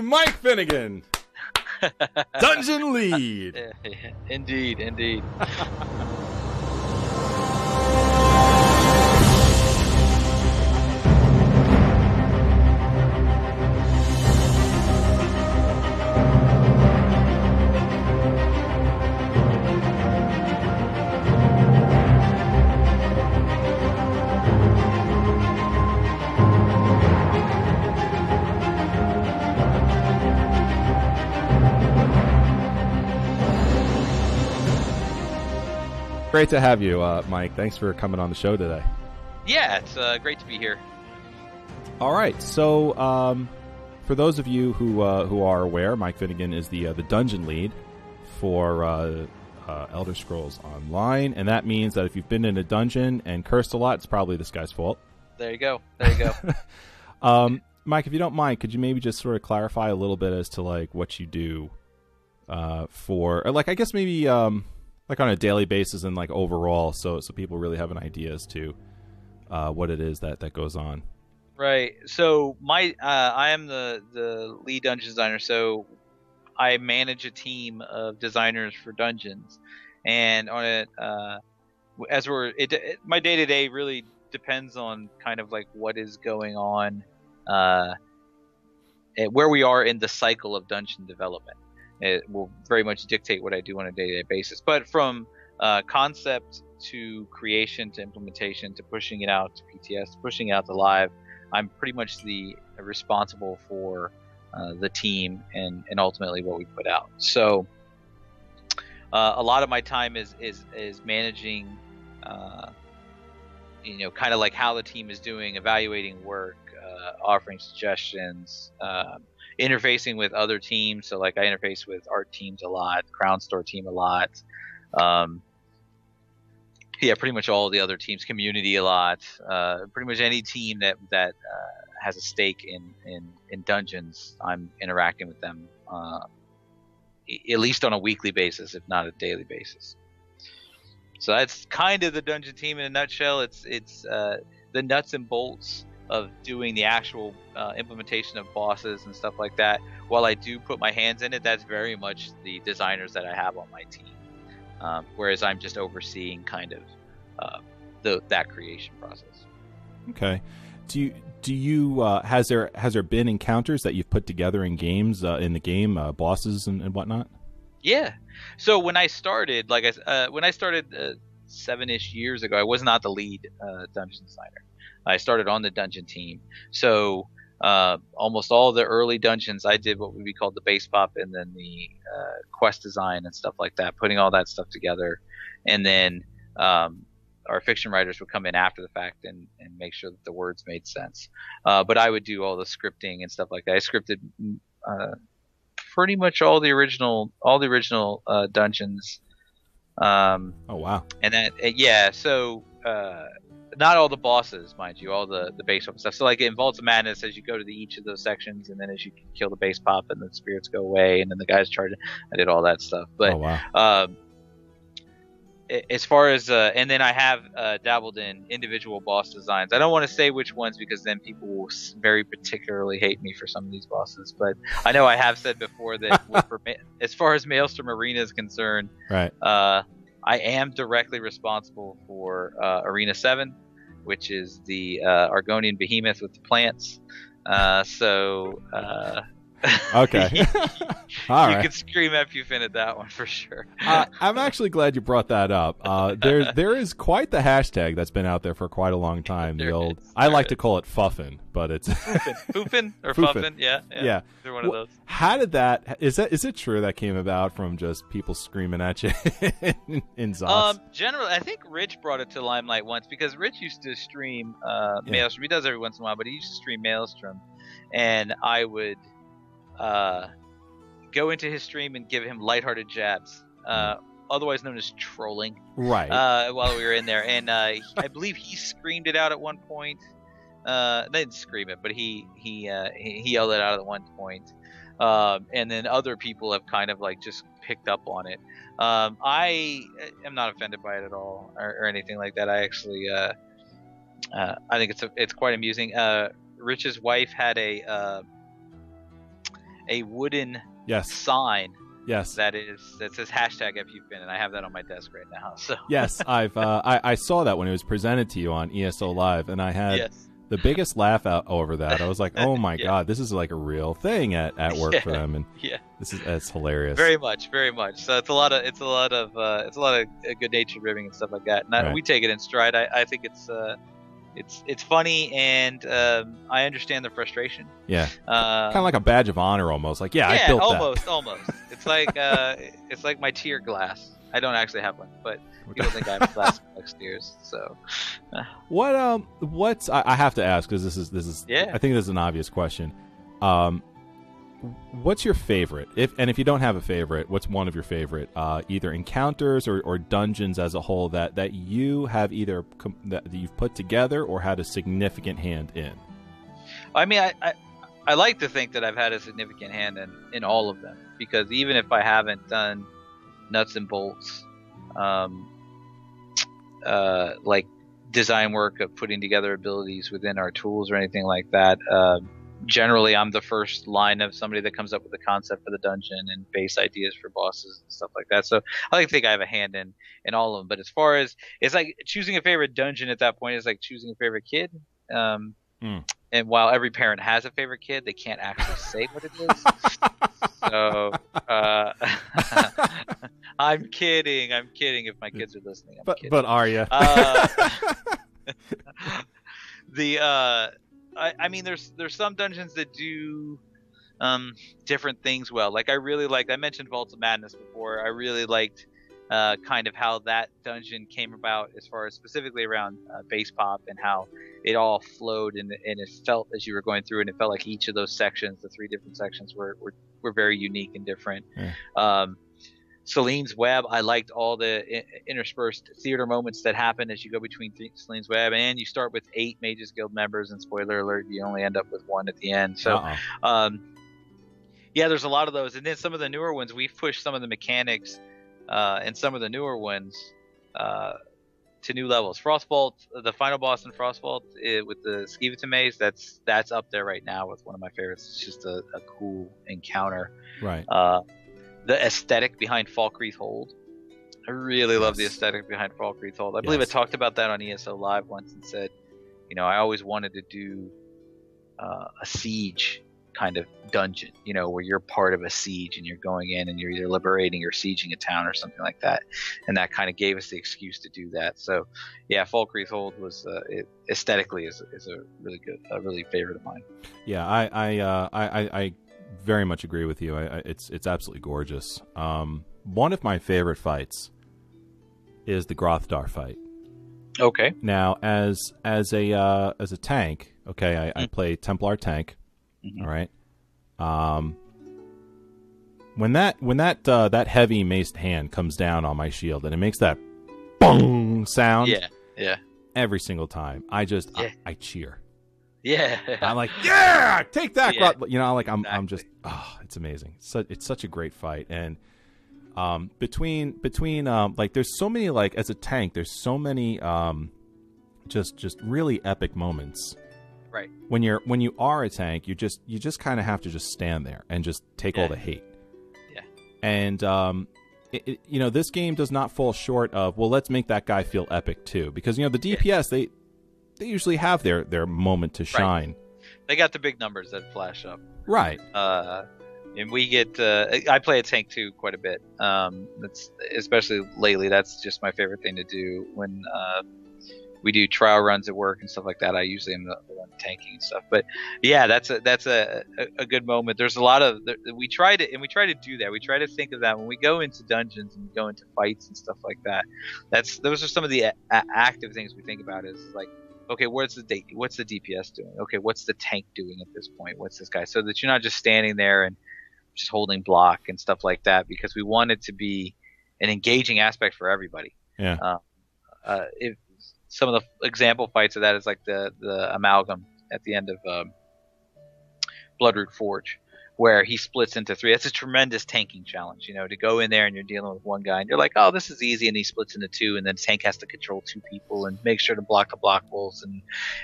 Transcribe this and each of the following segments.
Mike Finnigan, Dungeon Lead. indeed, indeed. Great to have you, uh, Mike. Thanks for coming on the show today. Yeah, it's uh, great to be here. All right, so um, for those of you who uh, who are aware, Mike Finnigan is the uh, the dungeon lead for uh, uh, Elder Scrolls Online, and that means that if you've been in a dungeon and cursed a lot, it's probably this guy's fault. There you go. There you go. um, Mike, if you don't mind, could you maybe just sort of clarify a little bit as to like what you do uh, for, or like I guess maybe um, like on a daily basis and like overall, so so people really have an idea as to uh, what it is that that goes on. Right. So my uh, I am the the lead dungeon designer. So I manage a team of designers for dungeons, and on it uh, as we're it, it my day to day really depends on kind of like what is going on, uh, where we are in the cycle of dungeon development. It will very much dictate what I do on a day to day basis. But from uh, concept to creation to implementation to pushing it out to PTS pushing it out to live, I'm pretty much the responsible for uh, the team and, and ultimately what we put out. So uh, a lot of my time is is is managing, uh, you know, kind of like how the team is doing, evaluating work, uh, offering suggestions, um, interfacing with other teams. So like I interface with art teams a lot, Crown Store team a lot. Um, yeah, pretty much all the other teams, community a lot. Uh, pretty much any team that that uh, has a stake in, in in dungeons, I'm interacting with them uh, at least on a weekly basis, if not a daily basis. So that's kind of the dungeon team in a nutshell. It's it's uh, the nuts and bolts of doing the actual uh, implementation of bosses and stuff like that. While I do put my hands in it, that's very much the designers that I have on my team. Um, whereas I'm just overseeing kind of uh, the that creation process. Okay. Do you do you uh, has there has there been encounters that you've put together in games uh, in the game uh, bosses and, and, whatnot? Yeah. So when I started, like I uh, when I started uh, seven ish years ago, I was not the lead dungeon designer. I started on the dungeon team. So uh, almost all the early dungeons, I did what would be called the base pop and then the uh, quest design and stuff like that, putting all that stuff together. And then um, our fiction writers would come in after the fact and, and make sure that the words made sense. Uh, but I would do all the scripting and stuff like that. I scripted uh, pretty much all the original all the original uh, dungeons. Um, oh wow! And that yeah, so uh, not all the bosses, mind you, all the the base pop stuff. So like in Vaults of Madness, as you go to the, each of those sections, and then as you kill the base pop, and the spirits go away, and then the guys charge. I did all that stuff, but oh, wow. um, as far as uh, and then I have uh, dabbled in individual boss designs. I don't want to say which ones because then people will very particularly hate me for some of these bosses. But I know I have said before that for, as far as Maelstrom Arena is concerned, right. Uh, I am directly responsible for uh, Arena Seven which is the uh, Argonian behemoth with the plants. Uh, so uh, okay, you, All you right. can scream F you fin at that one for sure. uh, I'm actually glad you brought that up. Uh, there, there is quite the hashtag that's been out there for quite a long time. The old, is. I like to call it fuffin, but it's Foofin or. Fuffin, yeah, yeah, yeah. Either one of those. How did that? Is that is it true that came about from just people screaming at you in, in? Um, generally, I think Rich brought it to limelight once because Rich used to stream uh, Yeah. Maelstrom. He does every once in a while, but he used to stream Maelstrom, and I would uh, go into his stream and give him lighthearted jabs, uh, otherwise known as trolling, right. uh, while we were in there. And uh, he- I believe he screamed it out at one point. Uh, they didn't scream it, but he he uh, he, he yelled it out at one point. Um, and then other people have kind of like just picked up on it. Um, I am not offended by it at all or, or anything like that. I actually, uh, uh, I think it's a, it's quite amusing. Uh, Rich's wife had a uh, a wooden Yes. sign Yes. that is that says hashtag if you've been and I have that on my desk right now. So yes. I've uh, I, I saw that when it was presented to you on ESO Live, and I had yes, the biggest laugh out over that. I was like, "Oh my Yeah. god, this is like a real thing at, at work for them," and yeah, this is that's hilarious. very much, very much. So it's a lot of it's a lot of uh, it's a lot of uh, good natured ribbing and stuff like that. And I, Right. we take it in stride. I, I think it's uh, it's it's funny, and um, I understand the frustration. yeah, Uh, kind of like a badge of honor almost. Like, yeah, I built that. yeah, almost, almost. It's like uh, it's like my tier glass. I don't actually have one, but people think I have a glass next years. So that. What um, what's I, I have to ask because this is this is Yeah. I think this is an obvious question. Um, what's your favorite? If and if you don't have a favorite, what's one of your favorite? Uh, either encounters or, or dungeons as a whole that that you have either com- that you've put together or had a significant hand in. I mean, I, I I like to think that I've had a significant hand in in all of them because even if I haven't done nuts and bolts, um, uh, like design work of putting together abilities within our tools or anything like that. Um, generally, I'm the first line of somebody that comes up with the concept for the dungeon and base ideas for bosses and stuff like that. So I like to think I have a hand in in all of them. But as far as it's like choosing a favorite dungeon at that point is like choosing a favorite kid. Um, Mm. And while every parent has a favorite kid, they can't actually say what it is. so uh, I'm kidding. I'm kidding. If my kids are listening, I'm But kidding. but are you? Uh, the uh, I, I mean, there's there's some dungeons that do um, different things well. Like I really liked. I mentioned Vaults of Madness before. I really liked uh, kind of how that dungeon came about, as far as specifically around uh, base pop and how it all flowed and, and it felt as you were going through, and it felt like each of those sections, the three different sections, were were, were very unique and different. Yeah. Um, Selene's Web, I liked all the interspersed theater moments that happen as you go between th- Selene's Web, and you start with eight Mages Guild members, and spoiler alert, you only end up with one at the end. So, Uh-uh. um, yeah, there's a lot of those, and then some of the newer ones, we've pushed some of the mechanics uh, and some of the newer ones uh, to new levels. Frostvault, the final boss in Frostvault eh, with the Skivita Maze, that's that's up there right now with one of my favorites. It's just a, a cool encounter. right. Uh, the aesthetic behind Falkreath Hold. I really love the aesthetic behind Falkreath Hold. I believe Yes. I talked about that on ESO Live once and said, you know, I always wanted to do uh, a siege kind of dungeon, you know, where you're part of a siege and you're going in and you're either liberating or sieging a town or something like that. And that kind of gave us the excuse to do that. So, yeah, Falkreath Hold was uh, it, aesthetically is, is a really good, a really favorite of mine. Yeah, I I, uh, I I I very much agree with you. I, I, it's it's absolutely gorgeous. Um, one of my favorite fights is the Grothdar fight. Okay. Now, as as a uh, as a tank, okay, I, I Mm. play Templar tank. Mhm. All right. Um, when that when that uh, that heavy maced hand comes down on my shield and it makes that bong sound Yeah. Yeah. every single time, I just Yeah. I, I cheer. Yeah. I'm like, yeah, take that, Yeah, you know, like I'm I'm just oh, it's amazing. It's such, it's such a great fight and um between between um like there's so many like as a tank there's so many um just just really epic moments. Right. When you're when you are a tank, you just you just kind of have to just stand there and just take all the hate. Yeah. And um it, it- you know, this game does not fall short of well, let's make that guy feel epic too because you know the DPS they they usually have their their moment to shine. they got the big numbers that flash up. Right. Uh, and we get. Uh, I play a tank too quite a bit. Um, that's especially lately. That's just my favorite thing to do when uh, we do trial runs at work and stuff like that. I usually am the, one tanking and stuff. But yeah, that's a that's a, a, good moment. There's a lot of we try to and we try to do that. We try to think of that when we go into dungeons and go into fights and stuff like that. That's those are some of the a- active things we think about. Is like okay, what's the date? What's the DPS doing? Okay, what's the tank doing at this point? What's this guy? So that you're not just standing there and just holding block and stuff like that, because we want it to be an engaging aspect for everybody. Yeah. Uh, uh, if some of the example fights of that is like the the amalgam at the end of um, Bloodroot Forge. Where he splits into three. That's a tremendous tanking challenge, you know, to go in there and you're dealing with one guy and you're like, oh, this is easy, and he splits into two, and then tank has to control two people and make sure to block the block wolves, and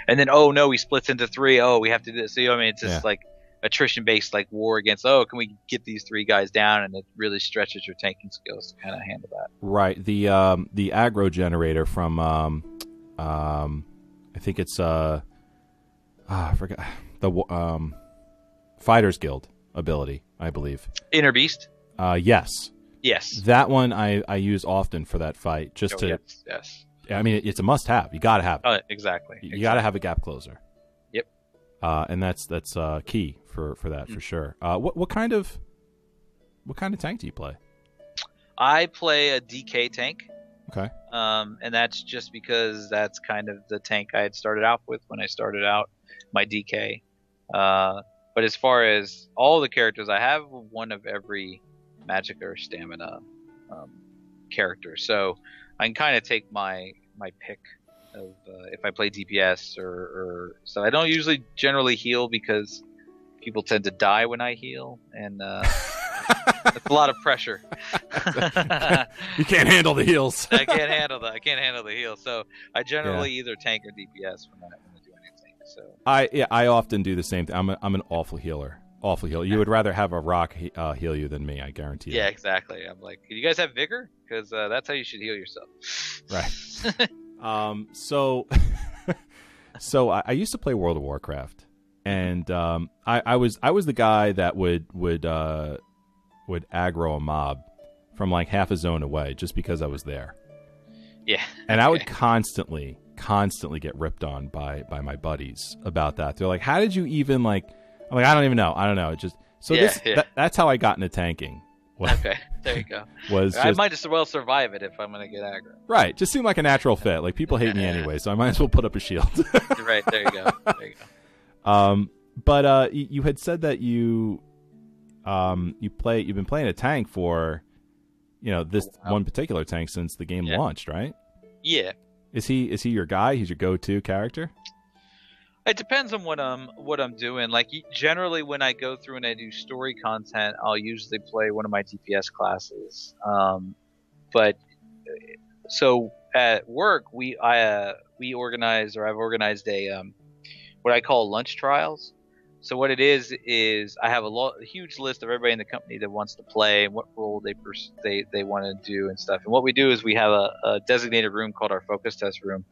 and then oh no, he splits into three. Oh, we have to do this. So you know, I mean, it's just Yeah. like attrition based like war against oh can we get these three guys down and it really stretches your tanking skills to kind of handle that Right. The um, the aggro generator from um, um, I think it's uh, ah, I forgot the um, Fighters Guild ability. I believe. inner beast Uh, yes, yes that one I I use often for that fight. Just Oh, to, yes yes I mean, it's a must have. You got to have. it. oh, exactly You got to have a gap closer. Yep. Uh, and that's that's uh, key for for that for sure. Uh, what what kind of what kind of tank do you play? i play a dk tank Okay. um, and that's just because that's kind of the tank I had started out with when I started out my DK. Uh, but as far as all the characters, I have one of every magic or stamina um, character, so I can kind of take my my pick of uh, if I play DPS or, or so. I don't usually generally heal because people tend to die when I heal, and uh, it's a lot of pressure. You can't handle the heals. I can't handle that. I can't handle the heals. So I generally either tank or DPS when I, So I yeah, I often do the same thing. I'm a, I'm an awful healer. Awful healer. You would rather have a rock he, uh, heal you than me. I guarantee. You. Yeah, it. exactly. I'm like, do you guys have vigor? Because uh, that's how you should heal yourself. Right. Um. So, so I, I used to play World of Warcraft, and um, I, I was I was the guy that would would uh, would aggro a mob from like half a zone away just because I was there, Yeah. and I would constantly constantly get ripped on by by my buddies about that. They're like, "How did you even like?" I'm like, "I don't even know. I don't know." It just so Yeah, this yeah. That, that's how I got into tanking. Was, Okay. There you go. was I just, might as well survive it if I'm gonna get aggro. right. Just seemed like a natural fit. Like people hate me anyway, so I might as well put up a shield. right. There you go. There you go. Um, but uh, y- you had said that you, um, you play. You've been playing a tank for, you know, this Wow. one particular tank since the game Yeah. launched, right? Yeah. Is he is he your guy? He's your go-to character? It depends on what I'm what I'm doing. Like generally, when I go through and I do story content, I'll usually play one of my DPS classes. Um, but uh, so at work, we I uh, we organize or I've organized a um, what I call lunch trials. So what it is is I have a, lo- a huge list of everybody in the company that wants to play and what role they pers- they they want to do and stuff. And what we do is we have a, a designated room called our focus test room,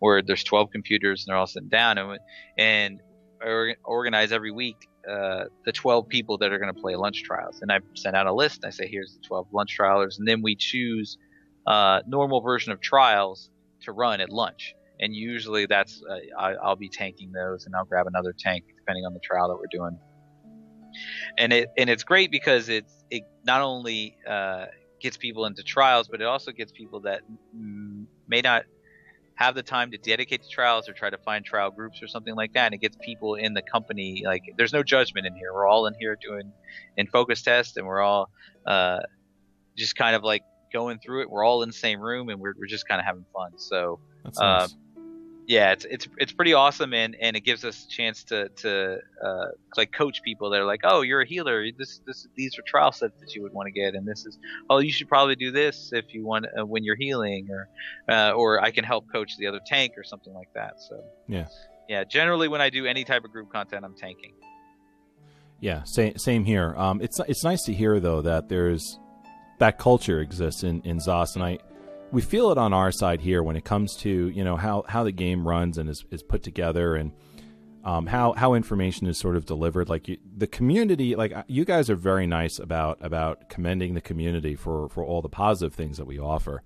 where there's 12 computers and they're all sitting down and and or, organize every week uh, the 12 people that are going to play lunch trials. And I send out a list. And I say here's the 12 lunch trialers, and then we choose uh, normal version of trials to run at lunch. And usually that's uh, I, I'll be tanking those, and I'll grab another tank depending on the trial that we're doing. And it and it's great because it's it not only uh, gets people into trials, but it also gets people that may not have the time to dedicate to trials or try to find trial groups or something like that. And it gets people in the company like there's no judgment in here. We're all in here doing in focus test, and we're all uh, just kind of like going through it. We're all in the same room, and we're we're just kind of having fun. So Uh, nice. Yeah, it's it's it's pretty awesome, and, and it gives us a chance to to uh, like coach people that are like, oh, you're a healer. This this these are trial sets that you would want to get, and this is oh, you should probably do this if you want uh, when you're healing, or uh, or I can help coach the other tank or something like that. So Yeah. yeah. Generally, when I do any type of group content, I'm tanking. Yeah, same same here. Um, it's it's nice to hear though that there's that culture exists in in ZOS, and I we feel it on our side here when it comes to you know how how the game runs and is is put together and um, how how information is sort of delivered. Like you, the community, like uh, you guys are very nice about about commending the community for for all the positive things that we offer.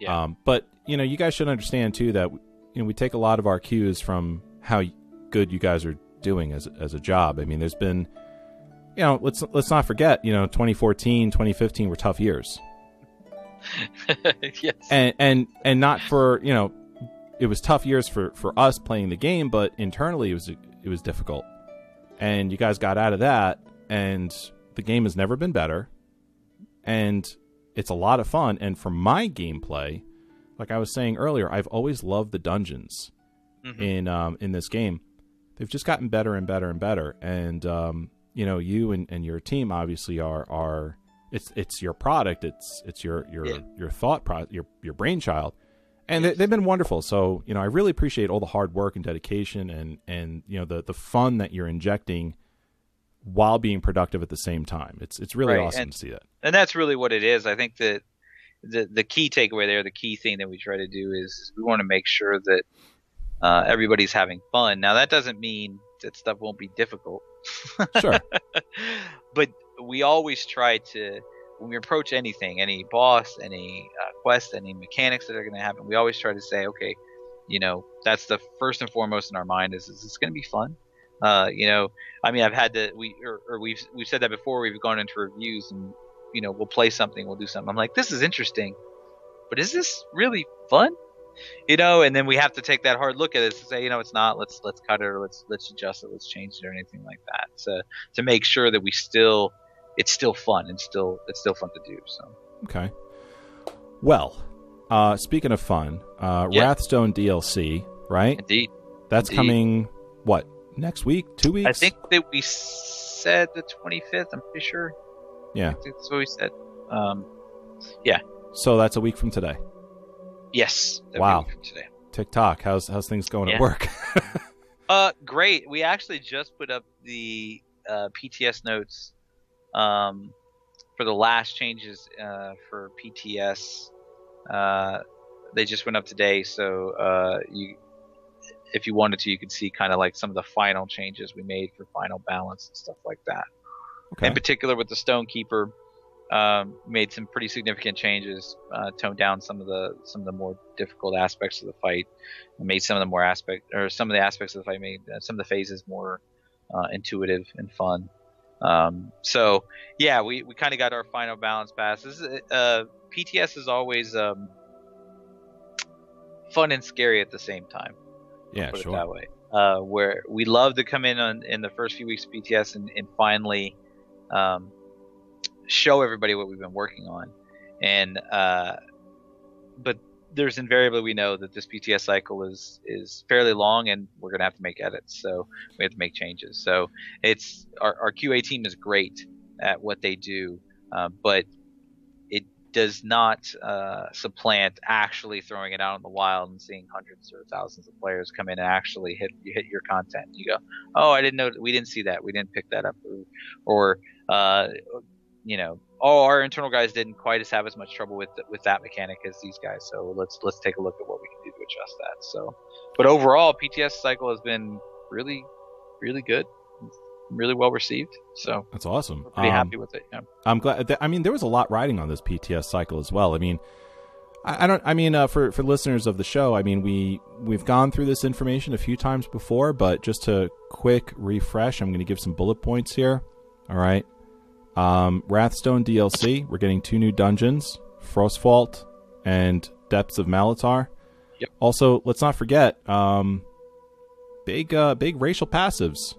Yeah. Um, but you know, you guys should understand too that you know we take a lot of our cues from how good you guys are doing as as a job. I mean, there's been you know, let's let's not forget, you know, 2014, 2015 were tough years. yes. And and and not for, you know, it was tough years for for us playing the game, but internally it was it was difficult. And you guys got out of that and the game has never been better. And it's a lot of fun and for my gameplay, like I was saying earlier, I've always loved the dungeons Mhm. in um, in this game. They've just gotten better and better and better. And um, you know, you and, and your team obviously are are it's it's your product. It's it's your your Yeah. your thought pro your your brainchild, and they, they've been wonderful. So you know, I really appreciate all the hard work and dedication and and you know the the fun that you're injecting while being productive at the same time. It's it's really Right, awesome and- to see that. and that's really what it is. I think that the the key takeaway there, the key thing that we try to do is we want to make sure that uh, everybody's having fun. Now that doesn't mean that stuff won't be difficult, Sure. but we always try to when we approach anything, any boss, any uh, quest, any mechanics that are going to happen, we always try to say, okay, you know, that's the first and foremost in our mind is, is this going to be fun? Uh, you know, I mean, I've had to we or, or we've we've said that before. We've gone into reviews and you know we'll play something, we'll do something. I'm like, this is interesting, but is this really fun? You know, and then we have to take that hard look at it and say, you know, it's not. Let's let's cut it or let's let's adjust it, let's change it or anything like that. To to make sure that we still it's still fun and still it's still fun to do. So Okay. Well, uh, speaking of fun, uh, Yeah. Wrathstone DLC, right? indeed, That's indeed. coming. What next week? Two weeks? I think that we said the 25th. I'm pretty sure. Yeah. That's what we said. Um, So that's a week from today. yes. Wow. Today. TikTok. How's how's things going Yeah. at work? Uh, great. We actually just put up the uh, PTS notes um, for the last changes uh, for PTS. Uh, they just went up today, so uh, you, if you wanted to, you could see kind of like some of the final changes we made for final balance and stuff like that. okay. In particular, with the Stonekeeper, um, made some pretty significant changes. Uh, toned down some of the some of the more difficult aspects of the fight, and made some of the more aspect or some of the aspects of the fight made uh, some of the phases more uh, intuitive and fun. Um, so yeah, we, we kind of got our final balance passes. Uh, PTS is always um, fun and scary at the same time yeah, put it sure. that way. Uh, where we love to come in on in the first few weeks of PTS and, and finally um, show everybody what we've been working on, and uh, but there's invariably we know that this PTS cycle is is fairly long and we're gonna have to make edits, so we have to make changes. So it's our, our QA team is great at what they do, uh, but it does not uh, supplant actually throwing it out in the wild and seeing hundreds or thousands of players come in and actually hit hit your content. You go, oh, I didn't know, we didn't see that, we didn't pick that up, or, or uh, you know, oh, our internal guys didn't quite as have as much trouble with with that mechanic as these guys. So let's let's take a look at what we can do to adjust that. So, but overall, PTS cycle has been really, really good, really well received. So That's awesome. we're pretty Um, happy with it. Yeah. I'm glad. That, I mean, there was a lot riding on this PTS cycle as well. I mean, I, don't. I mean, uh, for for listeners of the show, I mean, we we've gone through this information a few times before, but just to quick refresh, I'm going to give some bullet points here. All right. Um, Wrathstone DLC. We're getting two new dungeons: Frostvault and Depths of Malatar. Yep. Also, let's not forget um, big uh, big racial passives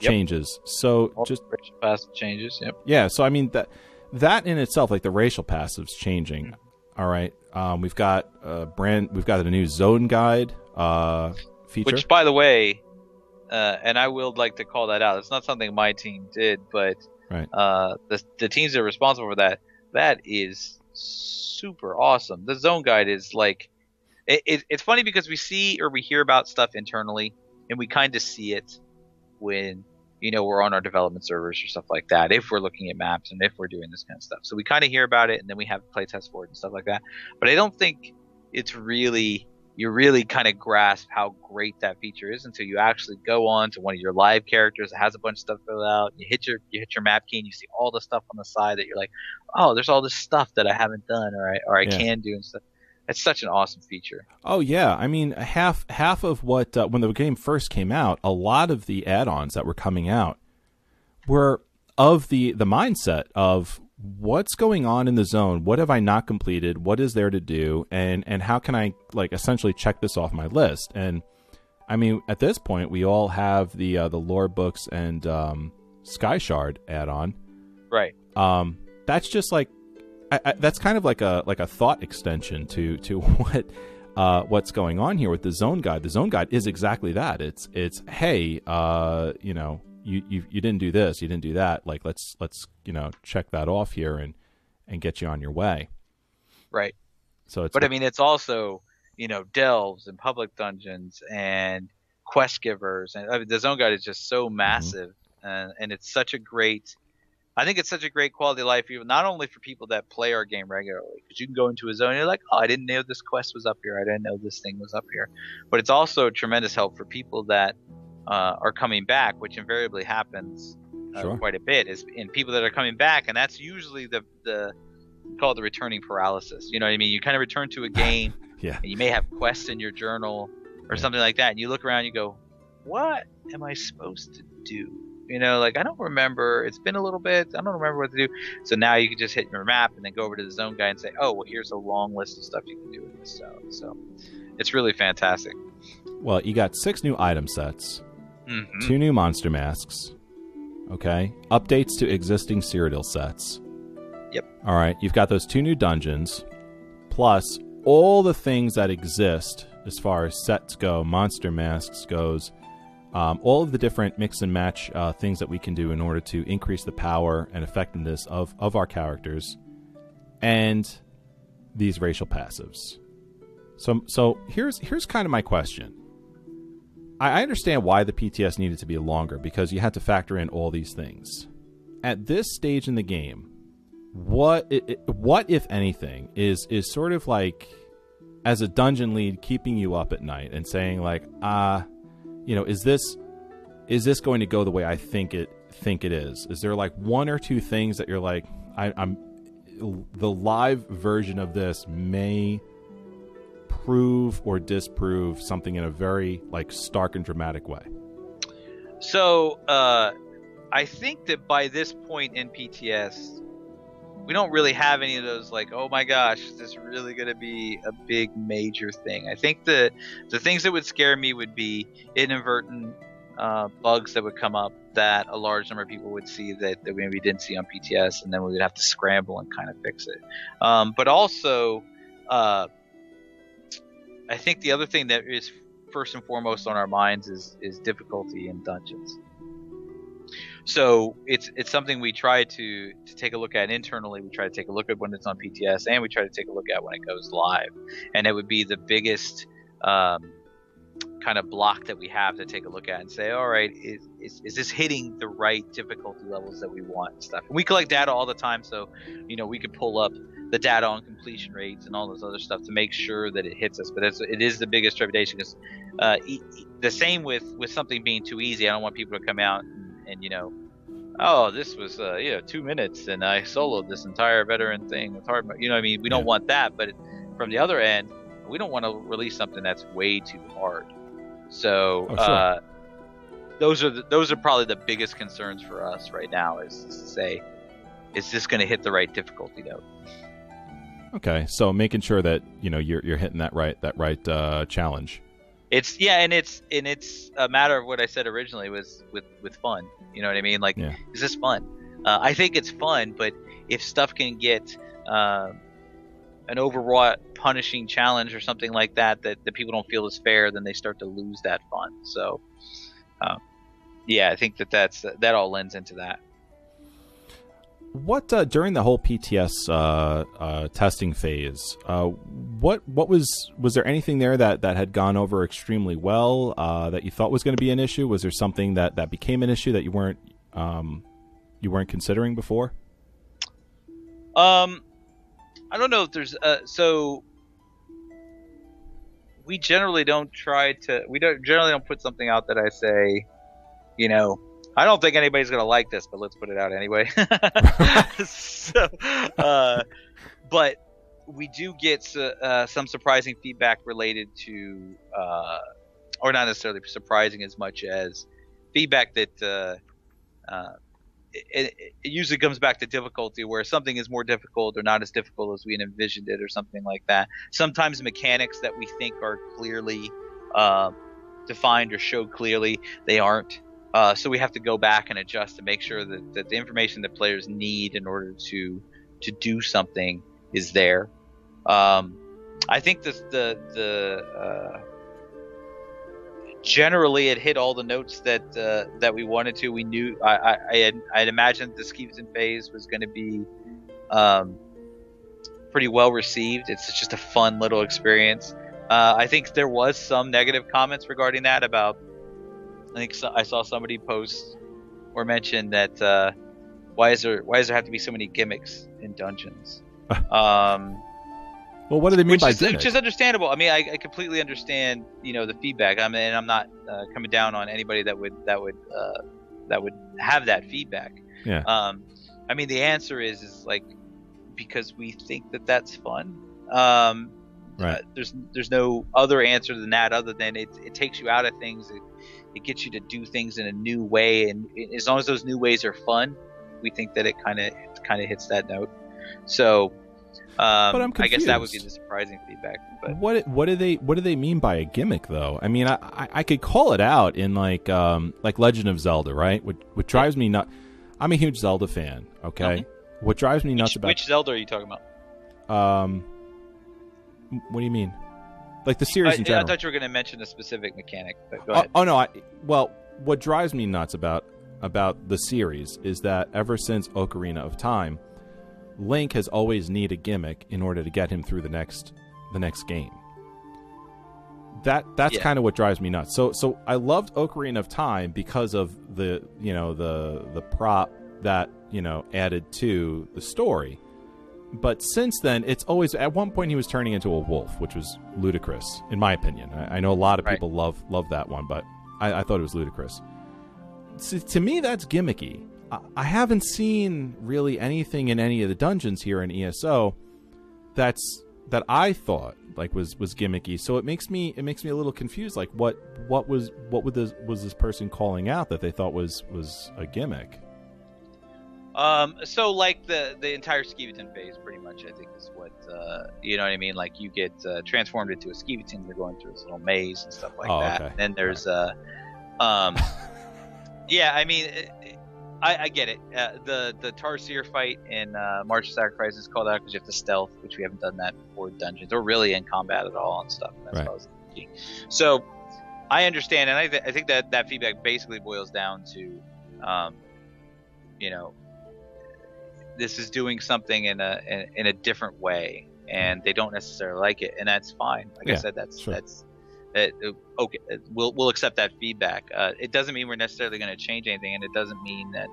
Yep. changes. So All just racial passive changes. Yep. yeah, so I mean that that in itself, like the racial passives changing. Mm-hmm. All right, um, we've got a brand, we've got a new zone guide uh, feature. Which, by the way, uh, and I will like to call that out. It's not something my team did, but Right. uh, the the teams that are responsible for that, that is super awesome. The zone guide is like, it, it, it's funny because we see or we hear about stuff internally, and we kind of see it when you know we're on our development servers or stuff like that. If we're looking at maps and if we're doing this kind of stuff, so we kind of hear about it, and then we have playtests for it and stuff like that. But I don't think it's really you really kind of grasp how great that feature is until you actually go on to one of your live characters that has a bunch of stuff filled out. You hit your you hit your map key and you see all the stuff on the side that you're like, oh, there's all this stuff that I haven't done or I or I Yeah. can do and stuff. It's such an awesome feature. oh yeah, I mean half half of what uh, when the game first came out, a lot of the add-ons that were coming out were of the the mindset of what's going on in the zone? What have i not completed? What is there to do? And and how can i like essentially check this off my list? And i mean at this point we all have the uh, the lore books and um sky shard add-on. Right. um that's just like I, I, that's kind of like a like a thought extension to to what uh what's going on here with the zone guide. The zone guide is exactly that. It's it's hey uh you know you you, you didn't do this you didn't do that like let's let's you know check that off here and and get you on your way Right. so it's But I mean, it's also you know delves and public dungeons and quest givers, and I mean, the zone guide is just so mm-hmm. massive and and it's such a great. I think it's such a great quality of life, even not only for people that play our game regularly, because you can go into a zone and you're like, oh, I didn't know this quest was up here, I didn't know this thing was up here, but it's also a tremendous help for people that uh, are coming back, which invariably happens uh, Sure. quite a bit, is in people that are coming back, and that's usually the the we call it the returning paralysis. You know what I mean? You kind of return to a game, Yeah. and you may have quests in your journal or Yeah. something like that, and you look around, you go, "What am I supposed to do?" You know, like I don't remember. It's been a little bit. I don't remember what to do. So now you can just hit your map and then go over to the zone guy and say, "Oh, well, here's a long list of stuff you can do in this zone." So it's really fantastic. Well, you got six new item sets, hmm two new monster masks. Okay. Updates to existing Cyrodiil sets. Yep. All right. You've got those two new dungeons, plus all the things that exist as far as sets go, monster masks goes, um, all of the different mix and match uh, things that we can do in order to increase the power and effectiveness of, of our characters, and these racial passives. So, so here's here's kind of my question. I understand why the PTS needed to be longer because you had to factor in all these things. At this stage in the game, what what if anything is is sort of like as a dungeon lead keeping you up at night and saying like ah you know is this is this going to go the way I think it think it is is there like one or two things that you're like I, I'm the live version of this may prove or disprove something in a very like stark and dramatic way So uh, I think that by this point in PTS, we don't really have any of those like, oh my gosh, is this really going to be a big major thing? I think the the things that would scare me would be inadvertent uh, bugs that would come up that a large number of people would see that, that maybe didn't see on PTS, and then we would have to scramble and kind of fix it. Um, but also, uh, I think the other thing that is first and foremost on our minds is is difficulty in dungeons. So it's it's something we try to to take a look at internally. We try to take a look at when it's on PTS, and we try to take a look at when it goes live. And it would be the biggest um, kind of block that we have to take a look at and say, all right, is, is, is this hitting the right difficulty levels that we want and stuff? And we collect data all the time, so you know we could pull up the data on completion rates and all this other stuff to make sure that it hits us. But it's, it is the biggest trepidation because uh, e- the same with with something being too easy. I don't want people to come out and, and you know, oh, this was uh, you know two minutes and I soloed this entire veteran thing with hard. mo-" You know, what I mean, we don't Yeah. want that. But from the other end, we don't want to release something that's way too hard. So. Oh, sure. uh, those are the, those are probably the biggest concerns for us right now. Is to say, is this going to hit the right difficulty note? Okay so making sure that you know you're you're hitting that right that right uh, challenge It's yeah, and it's and it's a matter of what I said originally was with with fun. You know what I mean? Like, Yeah. is this fun? Uh, I think it's fun, but if stuff can get uh, an overwrought, punishing challenge or something like that, that that people don't feel is fair, then they start to lose that fun. So, uh, yeah, I think that that's that all lends into that. What uh, during the whole PTS uh, uh, testing phase? Uh, what what was was there anything there that, that had gone over extremely well uh, that you thought was going to be an issue? Was there something that, that became an issue that you weren't um, you weren't considering before? Um, I don't know if there's uh, so we generally don't try to we don't generally don't put something out that I say, you know, I don't think anybody's gonna like this, but let's put it out anyway. so, uh, but we do get uh, some surprising feedback related to, uh, or not necessarily surprising as much as feedback that. Uh, uh, it, it usually comes back to difficulty where something is more difficult or not as difficult as we envisioned it or something like that sometimes mechanics that we think are clearly uh, defined or showed clearly they aren't uh, so we have to go back and adjust to make sure that, that the information that players need in order to to do something is there um, i think the the, the uh, generally it hit all the notes that uh, that we wanted to. We knew I I, I had I imagined the Skeevaton phase was going to be um, pretty well received. It's just a fun little experience. Uh, I think there was some negative comments regarding that about. I think so, I saw somebody post or mention that uh, why is there why does there have to be so many gimmicks in dungeons? um, well, what do they mean by is, gimmick? which is understandable. I mean, I, I completely understand you know the feedback. I mean, I'm not uh, coming down on anybody that would that would uh, that would have that feedback. Yeah. Um, I mean, the answer is is like because we think that that's fun. Um, Right. uh, there's there's no other answer than that other than it it takes you out of things. It, it gets you to do things in a new way, and as long as those new ways are fun, we think that it kind of kind of hits that note. So, um, But I'm I guess that would be the surprising feedback. But What what do they what do they mean by a gimmick though? I mean, I, I, I could call it out in like um like Legend of Zelda, right? What what drives me nuts. I'm a huge Zelda fan. Okay, Okay. what drives me nuts which, about which Zelda are you talking about? um, what do you mean? Like the series I, in I thought you were going to mention a specific mechanic, but go Oh, ahead. oh no, I, well, what drives me nuts about about the series is that ever since Ocarina of Time, Link has always needed a gimmick in order to get him through the next the next game. That that's Yeah. kind of what drives me nuts. So so I loved Ocarina of Time because of the you know the the prop that you know added to the story. But since then, it's always at one point he was turning into a wolf, which was ludicrous, in my opinion. I, I know a lot of Right. people love love that one, but I, I thought it was ludicrous. To, to me, that's gimmicky. I, I haven't seen really anything in any of the dungeons here in ESO that's that I thought like was was gimmicky. So it makes me it makes me a little confused. Like what what was what was this, was this person calling out that they thought was was a gimmick? Um, so like the the entire Skeevaton phase, pretty much, I think is what uh, you know what I mean. Like you get uh, transformed into a Skeevaton, you're going through this little maze and stuff like Oh, that. okay. And then there's uh, um, yeah, I mean, it, it- I, I get it. Uh, the the Tarcyr fight in uh, March of Sacrifice is called out because you have to stealth, which we haven't done that before dungeons or really in combat at all and stuff. That's Right. what I was thinking. So I understand, and I, th- I think that that feedback basically boils down to, um, you know, this is doing something in a in, in a different way, and they don't necessarily like it, and that's fine. Like Yeah, I said, that's sure. that's that, uh, okay. uh, We'll we'll accept that feedback. Uh, it doesn't mean we're necessarily going to change anything, and it doesn't mean that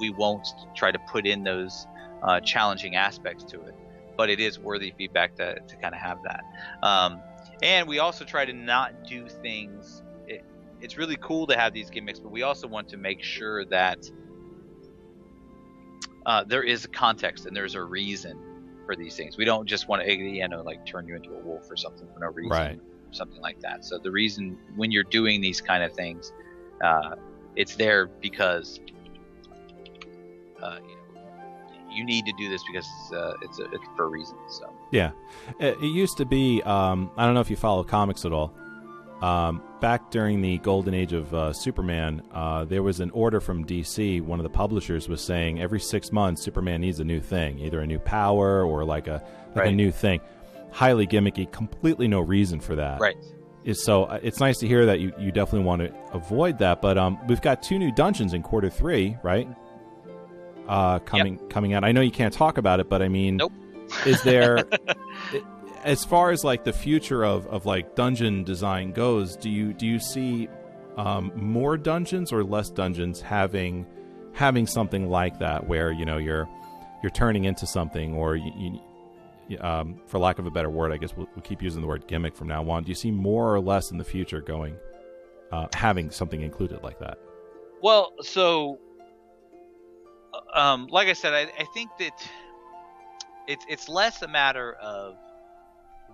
we won't try to put in those uh, challenging aspects to it. But it is worthy feedback to to kind of have that. Um, and we also try to not do things. It, it's really cool to have these gimmicks, but we also want to make sure that uh, there is a context and there's a reason for these things. We don't just want to, you know, like turn you into a wolf or something for no reason, Right. or something like that. So the reason when you're doing these kind of things, uh, it's there because uh, you know you need to do this because uh, it's a, it's for a reason. So Yeah, it, it used to be. Um, I don't know if you follow comics at all. Um, back during the golden age of uh, Superman, uh, there was an order from DC. One of the publishers was saying every six months Superman needs a new thing, either a new power or like a like a new thing. Highly gimmicky, completely no reason for that. right, Is so uh, it's nice to hear that you, you definitely want to avoid that. But um, we've got two new dungeons in quarter three, right? Uh, coming coming out. I know you can't talk about it, but I mean, Nope. is there as far as like the future of, of like dungeon design goes? Do you do you see um, more dungeons or less dungeons having having something like that where you know you're you're turning into something or you, you um, for lack of a better word, I guess we'll, we'll keep using the word gimmick from now on. Do you see more or less in the future going, uh, having something included like that? Well, so, um, like I said, I, I think that it's it's less a matter of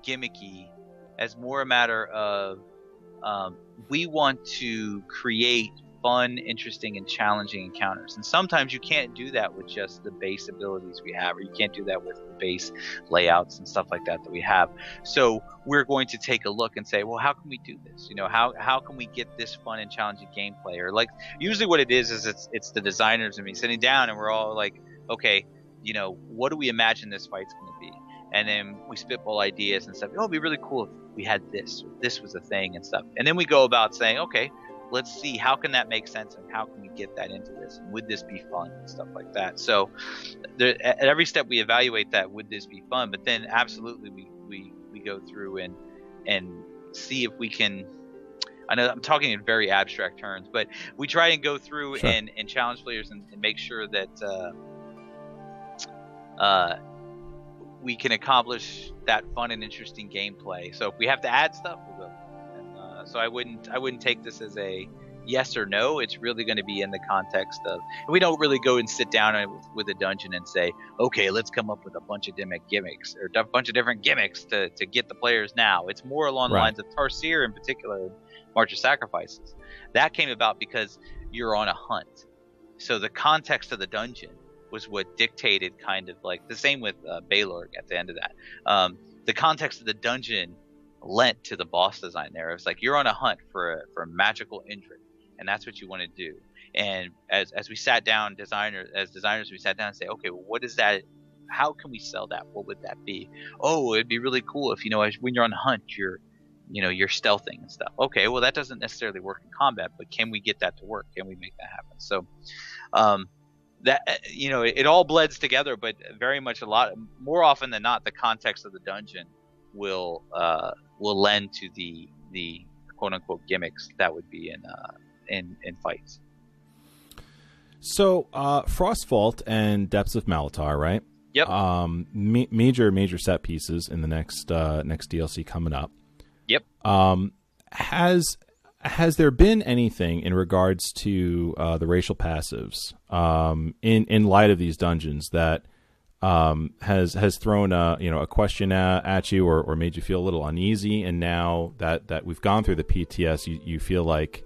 gimmicky, as more a matter of um, we want to create fun, interesting, and challenging encounters. And sometimes you can't do that with just the base abilities we have, or you can't do that with the base layouts and stuff like that that we have. So we're going to take a look and say, well, how can we do this? You know, how how can we get this fun and challenging gameplay? Or like usually what it is is it's it's the designers and me sitting down and we're all like, okay, you know, what do we imagine this fight's going to be? And then we spitball ideas and stuff. Oh, it'd be really cool if we had this, this was a thing and stuff. And then we go about saying, okay, let's see how can that make sense and how can we get that into this and would this be fun and stuff like that. So there, at every step we evaluate that would this be fun, but then absolutely we we, we go through and and see if we can I know I'm talking in very abstract terms, but we try and go through Sure. and, and challenge players and, and make sure that uh, uh, we can accomplish that fun and interesting gameplay. So if we have to add stuff, we will. And, uh, so I wouldn't I wouldn't take this as a yes or no. It's really going to be in the context of we don't really go and sit down and- with a dungeon and say, okay, let's come up with a bunch of different gimmicks or a bunch of different gimmicks to, to get the players now. It's more along the lines of Tarcyr in particular, March of Sacrifices. That came about because you're on a hunt. So the context of the dungeon was what dictated kind of like the same with uh, at the end of that. Um, the context of the dungeon lent to the boss design there. It was like you're on a hunt for a, for a magical intrigue, and that's what you want to do. And as, as we sat down, designer as designers, we sat down and say, okay, well, what is that? How can we sell that? What would that be? Oh, it'd be really cool if you know when you're on a hunt, you're you know you're stealthing and stuff. Okay, well that doesn't necessarily work in combat, but can we get that to work? Can we make that happen? So, um, that uh, you know it, it all blends together, but very much a lot more often than not, the context of the dungeon will uh, will lend to the the quote unquote gimmicks that would be in uh, in in fights. So, uh, Frostvault and Depths of Malatar, right? Yep. Um, ma- major major set pieces in the next uh, next DLC coming up. Yep. Um, has has there been anything in regards to uh, the racial passives um, in in light of these dungeons that um, has has thrown a you know a question at, at you or, or made you feel a little uneasy? And now that that we've gone through the PTS, you, you feel like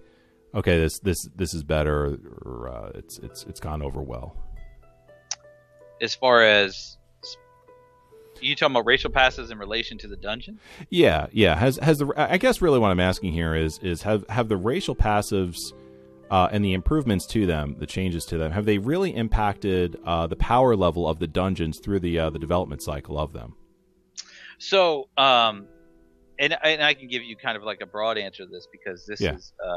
okay, this this this is better, or uh, it's it's it's gone over well. As far as you talking about racial passes in relation to the dungeon? Yeah, yeah. Has has the I guess really what I'm asking here is is have have the racial passives uh, and the improvements to them, the changes to them, have they really impacted uh, the power level of the dungeons through the uh, the development cycle of them? So, um, and and I can give you kind of like a broad answer to this because this Yeah. is uh,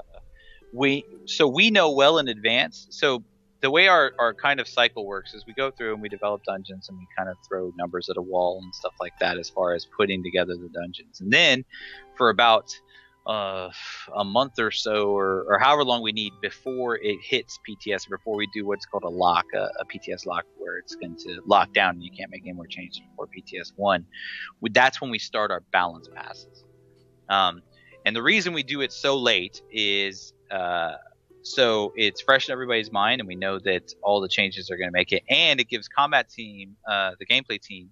we so we know well in advance. So the way our, our kind of cycle works is we go through and we develop dungeons and we kind of throw numbers at a wall and stuff like that as far as putting together the dungeons. And then for about uh, a month or so or, or however long we need before it hits PTS, before we do what's called a lock, a, a PTS lock, where it's going to lock down and you can't make any more changes before PTS 1, we- that's when we start our balance passes. Um, and the reason we do it so late is uh, so it's fresh in everybody's mind, and we know that all the changes are going to make it, and it gives combat team, uh, the gameplay team,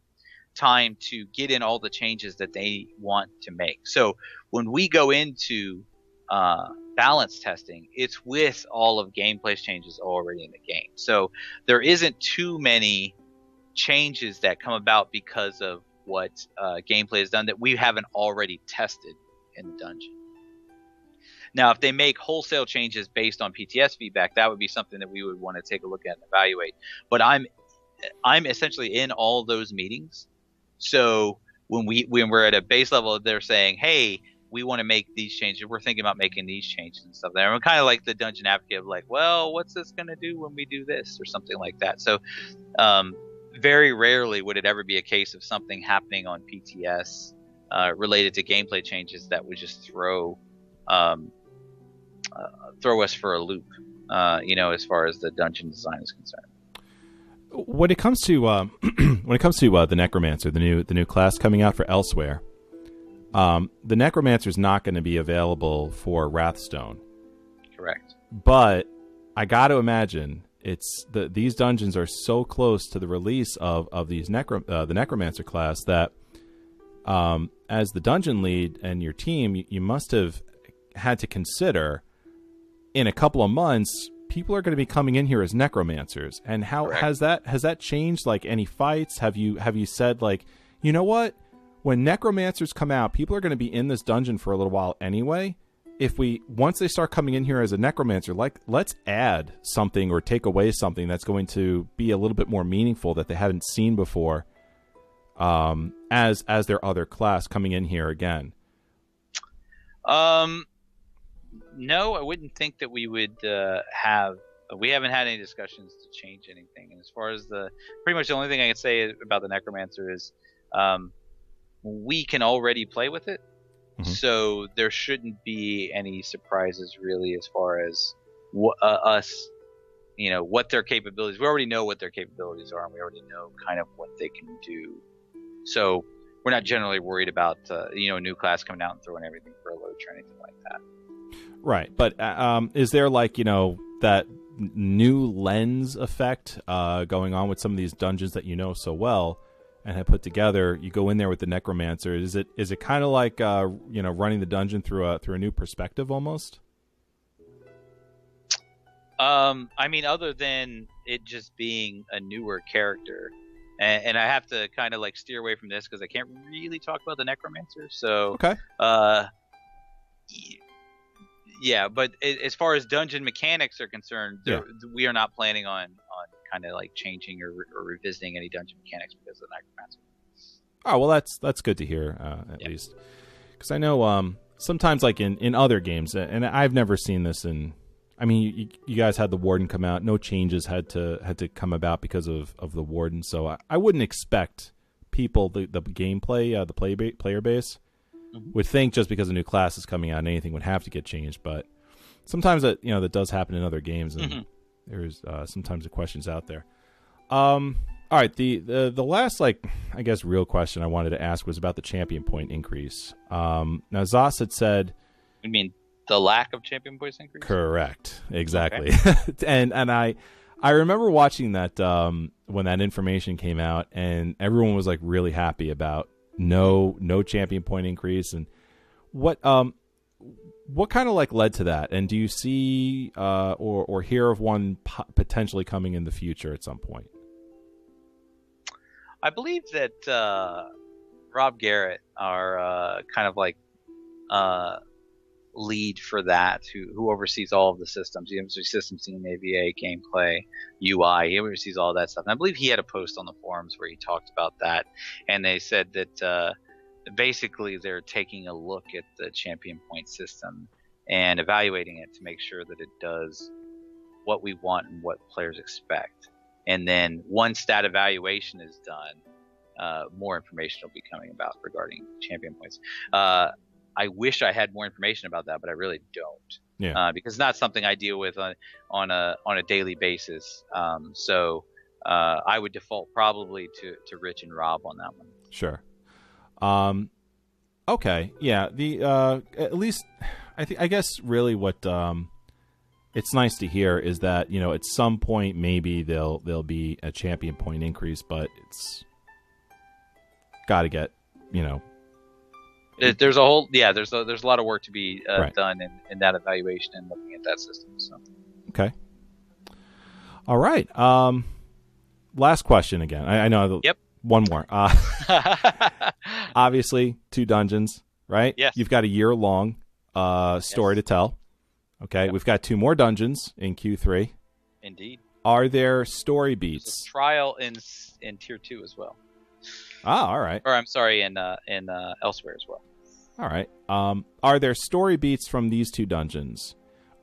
time to get in all the changes that they want to make. So when we go into uh, balance testing, it's with all of gameplay's changes already in the game. So there isn't too many changes that come about because of what uh, gameplay has done that we haven't already tested in the dungeon. Now, if they make wholesale changes based on PTS feedback, that would be something that we would want to take a look at and evaluate. But I'm I'm essentially in all those meetings. So when we when we're at a base level, they're saying, "Hey, we want to make these changes. We're thinking about making these changes and stuff." There, I'm kind of like the dungeon advocate, of like, "Well, what's this going to do when we do this or something like that?" So, um, very rarely would it ever be a case of something happening on PTS uh, related to gameplay changes that would just throw um, throw us for a loop. Uh, you know, as far as the dungeon design is concerned. When it comes to uh, when it comes to uh, the necromancer, the new the new class coming out for Elsweyr, um, the necromancer is not going to be available for Wrathstone. Correct. but I got to imagine it's the these dungeons are so close to the release of of these necro uh, the necromancer class that um, as the dungeon lead and your team, you, you must have had to consider in a couple of months people are going to be coming in here as necromancers. And how Correct. has that has that changed like any fights? Have you have you said like you know what? When necromancers come out people are going to be in this dungeon for a little while anyway. If we once they start coming in here as a necromancer like let's add something or take away something that's going to be a little bit more meaningful that they haven't seen before um as as their other class coming in here again. Um, no, I wouldn't think that we would uh, have. We haven't had any discussions to change anything. And as far as the, pretty much the only thing I can say about the necromancer is, um, we can already play with it. Mhm. So there shouldn't be any surprises really as far as wh- uh, us, you know, what their capabilities. We already know what their capabilities are, and we already know kind of what they can do. So we're not generally worried about uh, you know a new class coming out and throwing everything for a load or anything like that. Right, but uh, um, is there like you know that new lens effect uh, going on with some of these dungeons that you know so well and have put together? You go in there with the necromancer. Is it is it kind of like uh, you know running the dungeon through a through a new perspective almost? Um, I mean, other than it just being a newer character, and, and I have to kind of like steer away from this because I can't really talk about the necromancer. So, Okay. uh, yeah, but as far as dungeon mechanics are concerned, there, we are not planning on on kind of like changing or, or revisiting any dungeon mechanics because of the necromancer. Oh well, that's that's good to hear uh, at Yeah. least, because I know um, sometimes like in, in other games, and I've never seen this in. I mean, you, you guys had the warden come out. No changes had to had to come about because of, of the warden. So I, I wouldn't expect people the the gameplay, uh, the play ba- player base, Mhm. would think just because a new class is coming out, anything would have to get changed. But sometimes that you know that does happen in other games, and Mhm. there's uh, sometimes the questions out there. Um, all right, the, the the last like I guess real question I wanted to ask was about the champion point increase. Um, now ZOS had said I mean, the lack of champion points increase. correct exactly, and and I I remember watching that um, when that information came out, and everyone was like really happy about no no champion point increase. And what um what kind of like led to that? And do you see uh or or hear of one po- potentially coming in the future at some point? I believe that uh, Rob Garrett, our uh, kind of like uh, lead for that, who who oversees all of the systems, he oversees systems team, AVA, gameplay, UI. He oversees all that stuff. And I believe he had a post on the forums where he talked about that, and they said that uh, basically they're taking a look at the champion point system and evaluating it to make sure that it does what we want and what players expect. And then once that evaluation is done, uh, more information will be coming about regarding champion points. Uh, I wish I had more information about that, but I really don't. Yeah. Uh, because it's not something I deal with on, on a on a daily basis. Um, so uh, I would default probably to, to Rich and Rob on that one. Sure. Um okay. Yeah, the uh at least I think I guess really what um it's nice to hear is that, you know, at some point maybe there'll there'll be a champion point increase, but it's got to get, you know, There's a whole yeah. There's a, there's a lot of work to be uh, Right. done in, in that evaluation and looking at that system. So okay. All right. Um last question again. I, I know Yep. one more. Uh obviously two dungeons, right? Yes. You've got a year long uh, story Yes. to tell. Okay, Yep. we've got two more dungeons in Q3. indeed, Are there story beats? trial in in tier two as well. Ah, all right, or I'm sorry, in uh, in uh, Elsweyr as well. all right. Um, are there story beats from these two dungeons,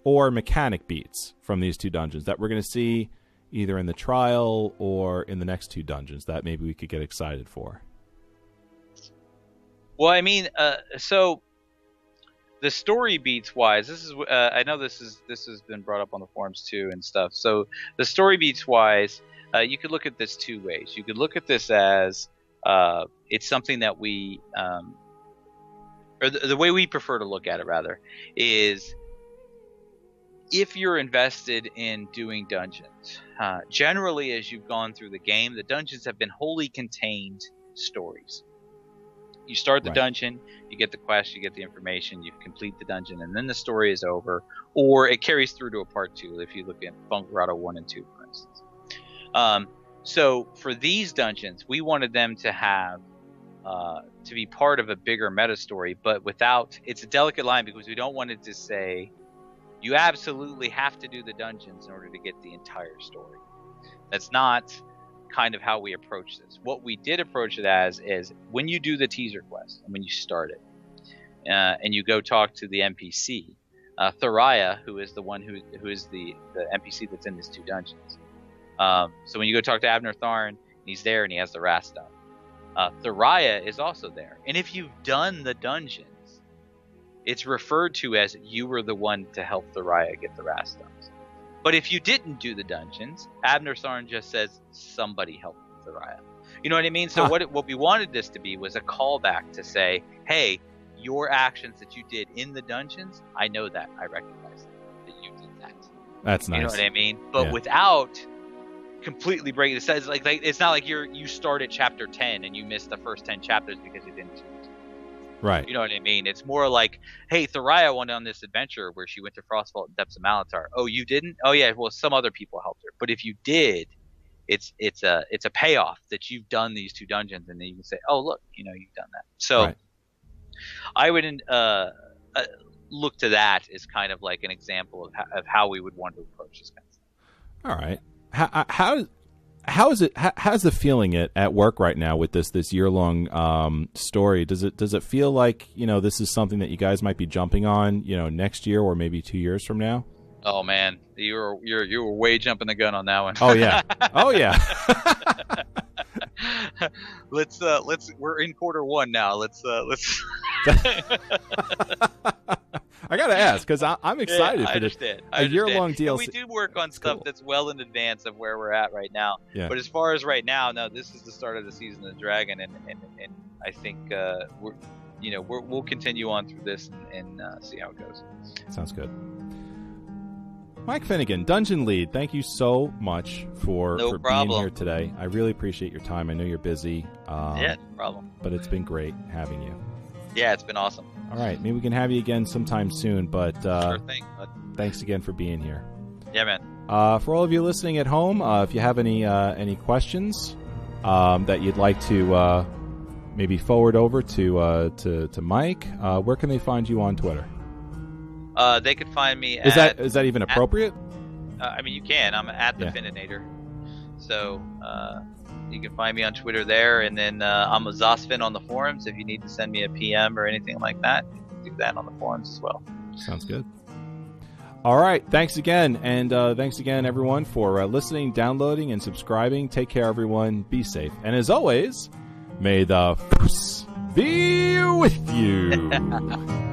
or mechanic beats from these two dungeons that we're going to see either in the trial or in the next two dungeons that maybe we could get excited for? Well, I mean, uh, so the story beats wise, this is uh, I know this is this has been brought up on the forums too and stuff. So the story beats wise, uh, you could look at this two ways. You could look at this as uh, it's something that we, um, or the, the way we prefer to look at it rather, is if you're invested in doing dungeons. Uh, generally, as you've gone through the game, the dungeons have been wholly contained stories. You start the Right. dungeon, you get the quest, you get the information, you complete the dungeon, and then the story is over. Or it carries through to a part two, if you look at Fungal Grotto 1 and 2, for instance. Um, so for these dungeons, we wanted them to have uh, to be part of a bigger meta story, but without it's a delicate line because we don't want it to say you absolutely have to do the dungeons in order to get the entire story. That's not kind of how we approach this. What we did approach it as is when you do the teaser quest and when you start it, uh, and you go talk to the NPC, uh, Tharayya, who is the one who who is the the NPC that's in these two dungeons. Um, so when you go talk to Abner Tharn, he's there and he has the Wrathstone. Uh, is also there, and if you've done the dungeons, it's referred to as you were the one to help Tharayya get the Wrathstones. But if you didn't do the dungeons, Abner Tharn just says somebody helped Tharayya. You know what I mean? So Huh. what it, what we wanted this to be was a callback to say, hey, your actions that you did in the dungeons, I know that, I recognize that, that you did that. That's nice. You know what I mean? But Yeah. without completely breaking it says like, like it's not like you're you start at chapter 10 and you miss the first 10 chapters because you didn't Right. you know what I mean? It's more like, hey, Tharayya went on this adventure where she went to Frostvault and Depths of Malatar. Oh, you didn't? Oh yeah, well some other people helped her. But if you did, it's it's a it's a payoff that you've done these two dungeons, and then you can say, oh look, you know you've done that. So Right. I would uh, uh, look to that as kind of like an example of how, of how we would want to approach this kind of stuff. All right. How how how is it? How, how's the feeling at, at work right now with this this year long um, story? Does it does it feel like you know this is something that you guys might be jumping on you know next year or maybe two years from now? Oh man, you were you're you were way jumping the gun on that one. Oh yeah. Oh yeah. let's uh let's we're in quarter one now. Let's uh let's I gotta ask because I'm excited Yeah, I for this. understand. I a year-long understand. And we do work on stuff cool. that's well in advance of where we're at right now. Yeah. But as far as right now, no, this is the start of the season of the Dragon, and and, and I think uh, we're you know we're, we'll continue on through this and, and uh, see how it goes. Sounds good. Mike Finnigan, Dungeon Lead, thank you so much for, No for being here today. I really appreciate your time. I know you're busy, um, yeah, no problem. but it's been great having you. Yeah, it's been awesome. All right, maybe we can have you again sometime soon, but uh, sure thing. Thanks again for being here. yeah, man. Uh, for all of you listening at home, uh, if you have any uh, any questions um, that you'd like to uh, maybe forward over to uh, to, to Mike, uh, where can they find you on Twitter? Uh, they could find me Is at. that is that even appropriate? Uh, I mean, you can. I'm at the Yeah. Fininator. So uh, you can find me on Twitter there, and then uh, I'm a Zosfin on the forums. If you need to send me a PM or anything like that, you can do that on the forums as well. Sounds good. All right. Thanks again. And uh, thanks again, everyone, for uh, listening, downloading, and subscribing. Take care, everyone. Be safe. And as always, may the force be with you.